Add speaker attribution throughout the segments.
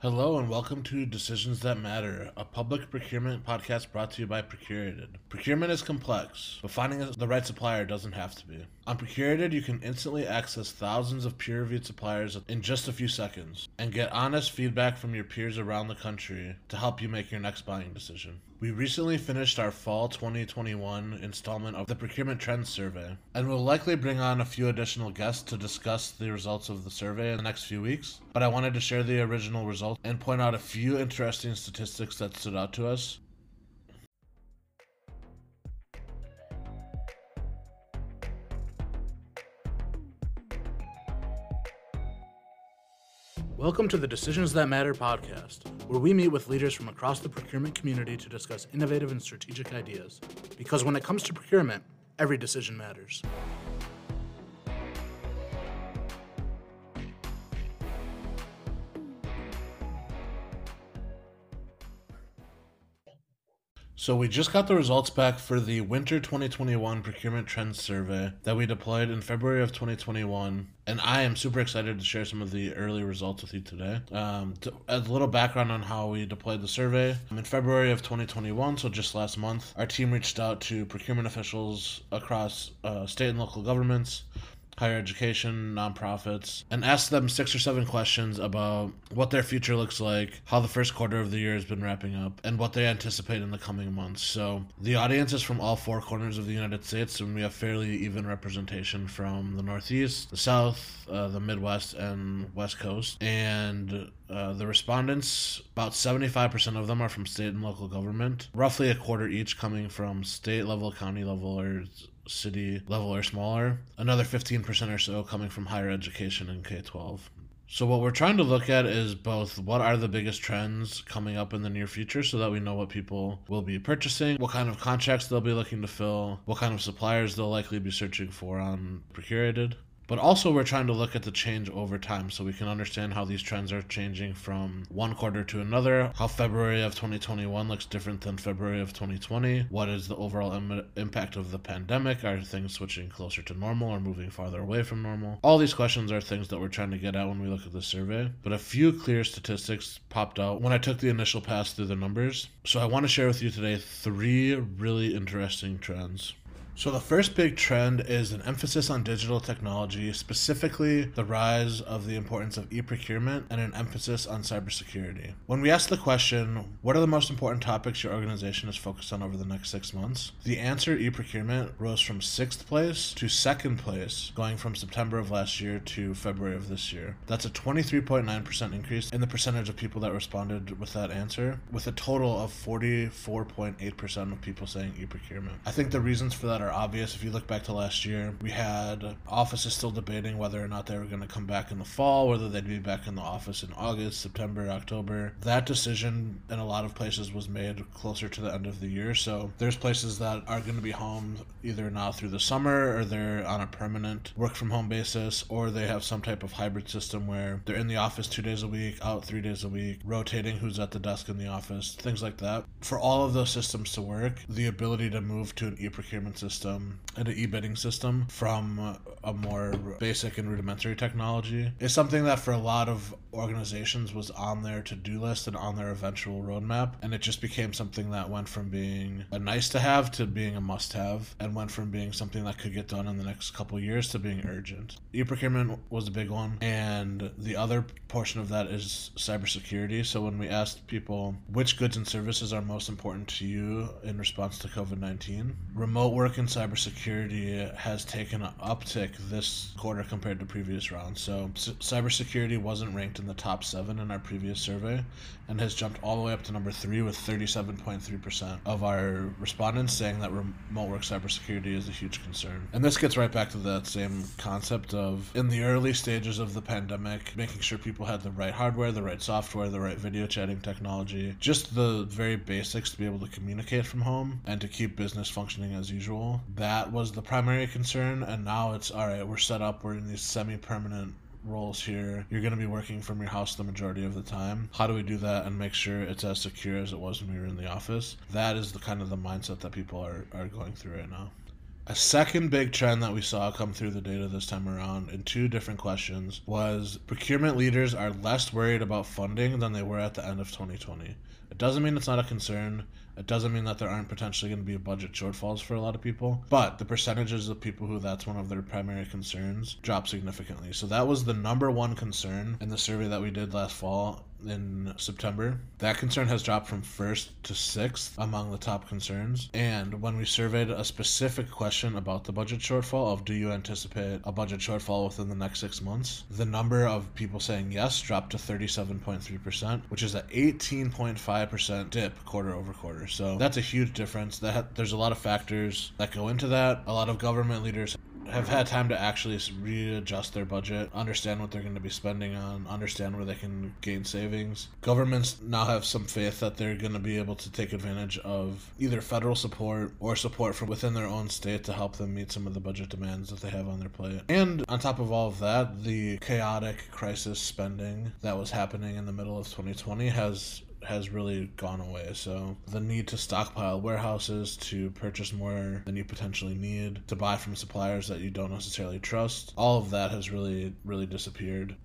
Speaker 1: Hello and welcome to Decisions That Matter, a public procurement podcast brought to you by Procurated. Procurement is complex, but finding the right supplier doesn't have to be. On Procurated, you can instantly access thousands of peer reviewed suppliers in just a few seconds and get honest feedback from your peers around the country to help you make your next buying decision. We recently finished our fall 2021 installment of the Procurement Trends Survey, and we'll likely bring on a few additional guests to discuss the results of the survey in the next few weeks. But I wanted to share the original results and point out a few interesting statistics that stood out to us. Welcome to the Decisions That Matter podcast, where we meet with leaders from across the procurement community to discuss innovative and strategic ideas. Because when it comes to procurement, every decision matters. So we just got the results back for the winter 2021 procurement trends survey that we deployed in February of 2021, and I am super excited to share some of the early results with you today. Um, to, a little background on how we deployed the survey, in February of 2021, so just last month, our team reached out to procurement officials across uh, state and local governments higher education, nonprofits, and ask them six or seven questions about what their future looks like, how the first quarter of the year has been wrapping up, and what they anticipate in the coming months. So the audience is from all four corners of the United States, and we have fairly even representation from the Northeast, the South, uh, the Midwest, and West Coast. And uh, the respondents, about 75% of them are from state and local government, roughly a quarter each coming from state level, county level, or city level or smaller. Another 15% or so coming from higher education and K 12. So, what we're trying to look at is both what are the biggest trends coming up in the near future so that we know what people will be purchasing, what kind of contracts they'll be looking to fill, what kind of suppliers they'll likely be searching for on Procurated, but also, we're trying to look at the change over time so we can understand how these trends are changing from one quarter to another, how February of 2021 looks different than February of 2020, what is the overall Im- impact of the pandemic, are things switching closer to normal or moving farther away from normal? All these questions are things that we're trying to get at when we look at the survey, but a few clear statistics popped out when I took the initial pass through the numbers. So I want to share with you today three really interesting trends. So, the first big trend is an emphasis on digital technology, specifically the rise of the importance of e procurement and an emphasis on cybersecurity. When we ask the question, what are the most important topics your organization is focused on over the next six months? The answer, e procurement, rose from sixth place to second place, going from September of last year to February of this year. That's a 23.9% increase in the percentage of people that responded with that answer, with a total of 44.8% of people saying e procurement. I think the reasons for that are are obvious. If you look back to last year, we had offices still debating whether or not they were going to come back in the fall, whether they'd be back in the office in August, September, October. That decision in a lot of places was made closer to the end of the year. So there's places that are going to be home either now through the summer or they're on a permanent work from home basis or they have some type of hybrid system where they're in the office two days a week, out three days a week, rotating who's at the desk in the office, things like that. For all of those systems to work, the ability to move to an e procurement system system and an e-bidding system from a more basic and rudimentary technology. Is something that for a lot of organizations was on their to-do list and on their eventual roadmap and it just became something that went from being a nice to have to being a must have and went from being something that could get done in the next couple years to being urgent. E-procurement was a big one and the other portion of that is cybersecurity. So when we asked people which goods and services are most important to you in response to covid-19 remote work cybersecurity has taken an uptick this quarter compared to previous rounds. So, c- cybersecurity wasn't ranked in the top seven in our previous survey and has jumped all the way up to number three with 37.3% of our respondents saying that remote work cybersecurity is a huge concern. And this gets right back to that same concept of in the early stages of the pandemic, making sure people had the right hardware, the right software, the right video chatting technology, just the very basics to be able to communicate from home and to keep business functioning as usual. That was the primary concern, and now it's all right, we're set up, we're in these semi permanent roles here. You're going to be working from your house the majority of the time. How do we do that and make sure it's as secure as it was when we were in the office? That is the kind of the mindset that people are, are going through right now. A second big trend that we saw come through the data this time around in two different questions was procurement leaders are less worried about funding than they were at the end of 2020. It doesn't mean it's not a concern. It doesn't mean that there aren't potentially going to be budget shortfalls for a lot of people, but the percentages of people who that's one of their primary concerns drop significantly. So that was the number one concern in the survey that we did last fall in September. That concern has dropped from first to sixth among the top concerns. And when we surveyed a specific question about the budget shortfall of do you anticipate a budget shortfall within the next six months, the number of people saying yes dropped to 37.3%, which is an 18.5% dip quarter over quarter. So that's a huge difference. That there's a lot of factors that go into that. A lot of government leaders have had time to actually readjust their budget, understand what they're going to be spending on, understand where they can gain savings. Governments now have some faith that they're going to be able to take advantage of either federal support or support from within their own state to help them meet some of the budget demands that they have on their plate. And on top of all of that, the chaotic crisis spending that was happening in the middle of 2020 has has really gone away. So the need to stockpile warehouses, to purchase more than you potentially need, to buy from suppliers that you don't necessarily trust, all of that has really, really disappeared.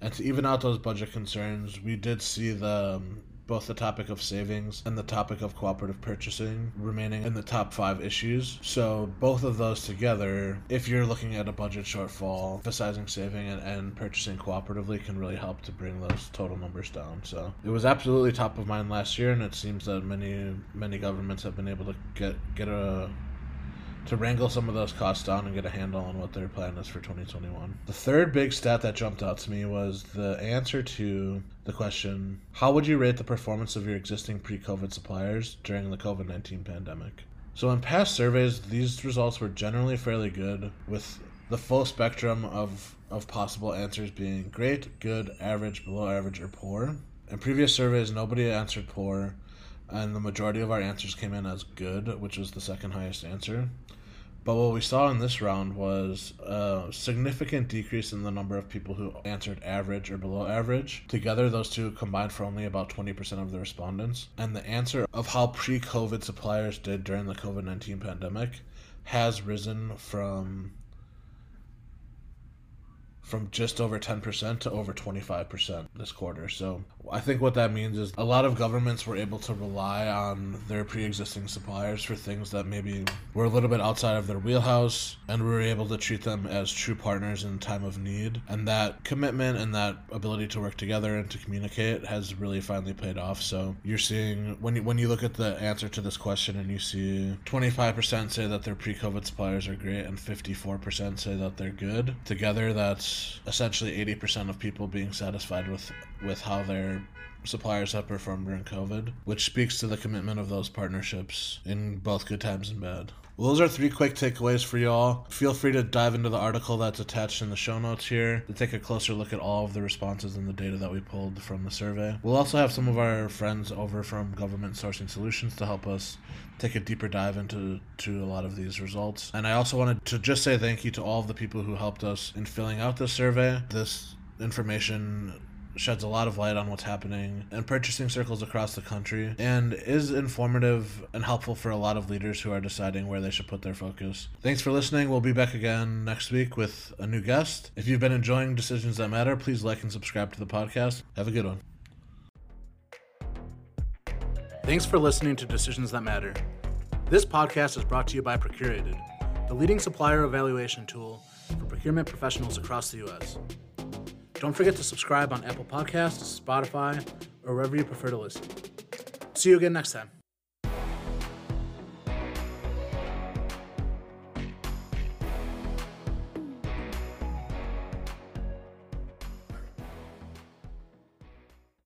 Speaker 1: And to even out those budget concerns, we did see the um, both the topic of savings and the topic of cooperative purchasing remaining in the top five issues. So, both of those together, if you're looking at a budget shortfall, emphasizing saving and, and purchasing cooperatively can really help to bring those total numbers down. So, it was absolutely top of mind last year, and it seems that many, many governments have been able to get, get a to wrangle some of those costs down and get a handle on what their plan is for 2021. The third big stat that jumped out to me was the answer to the question How would you rate the performance of your existing pre COVID suppliers during the COVID 19 pandemic? So, in past surveys, these results were generally fairly good, with the full spectrum of, of possible answers being great, good, average, below average, or poor. In previous surveys, nobody answered poor, and the majority of our answers came in as good, which was the second highest answer. But what we saw in this round was a significant decrease in the number of people who answered average or below average. Together, those two combined for only about 20% of the respondents. And the answer of how pre COVID suppliers did during the COVID 19 pandemic has risen from from just over 10% to over 25% this quarter. So I think what that means is a lot of governments were able to rely on their pre existing suppliers for things that maybe were a little bit outside of their wheelhouse, and we were able to treat them as true partners in time of need. And that commitment and that ability to work together and to communicate has really finally paid off. So you're seeing, when you, when you look at the answer to this question and you see 25% say that their pre COVID suppliers are great and 54% say that they're good, together that's essentially 80% of people being satisfied with, with how they're suppliers have performed during COVID, which speaks to the commitment of those partnerships in both good times and bad. Well, those are three quick takeaways for y'all. Feel free to dive into the article that's attached in the show notes here to take a closer look at all of the responses and the data that we pulled from the survey. We'll also have some of our friends over from Government Sourcing Solutions to help us take a deeper dive into to a lot of these results. And I also wanted to just say thank you to all of the people who helped us in filling out this survey. This information sheds a lot of light on what's happening in purchasing circles across the country and is informative and helpful for a lot of leaders who are deciding where they should put their focus. Thanks for listening. We'll be back again next week with a new guest. If you've been enjoying Decisions That Matter, please like and subscribe to the podcast. Have a good one.
Speaker 2: Thanks for listening to Decisions That Matter. This podcast is brought to you by Procurated, the leading supplier evaluation tool for procurement professionals across the U.S. Don't forget to subscribe on Apple Podcasts, Spotify, or wherever you prefer to listen. See you again next time.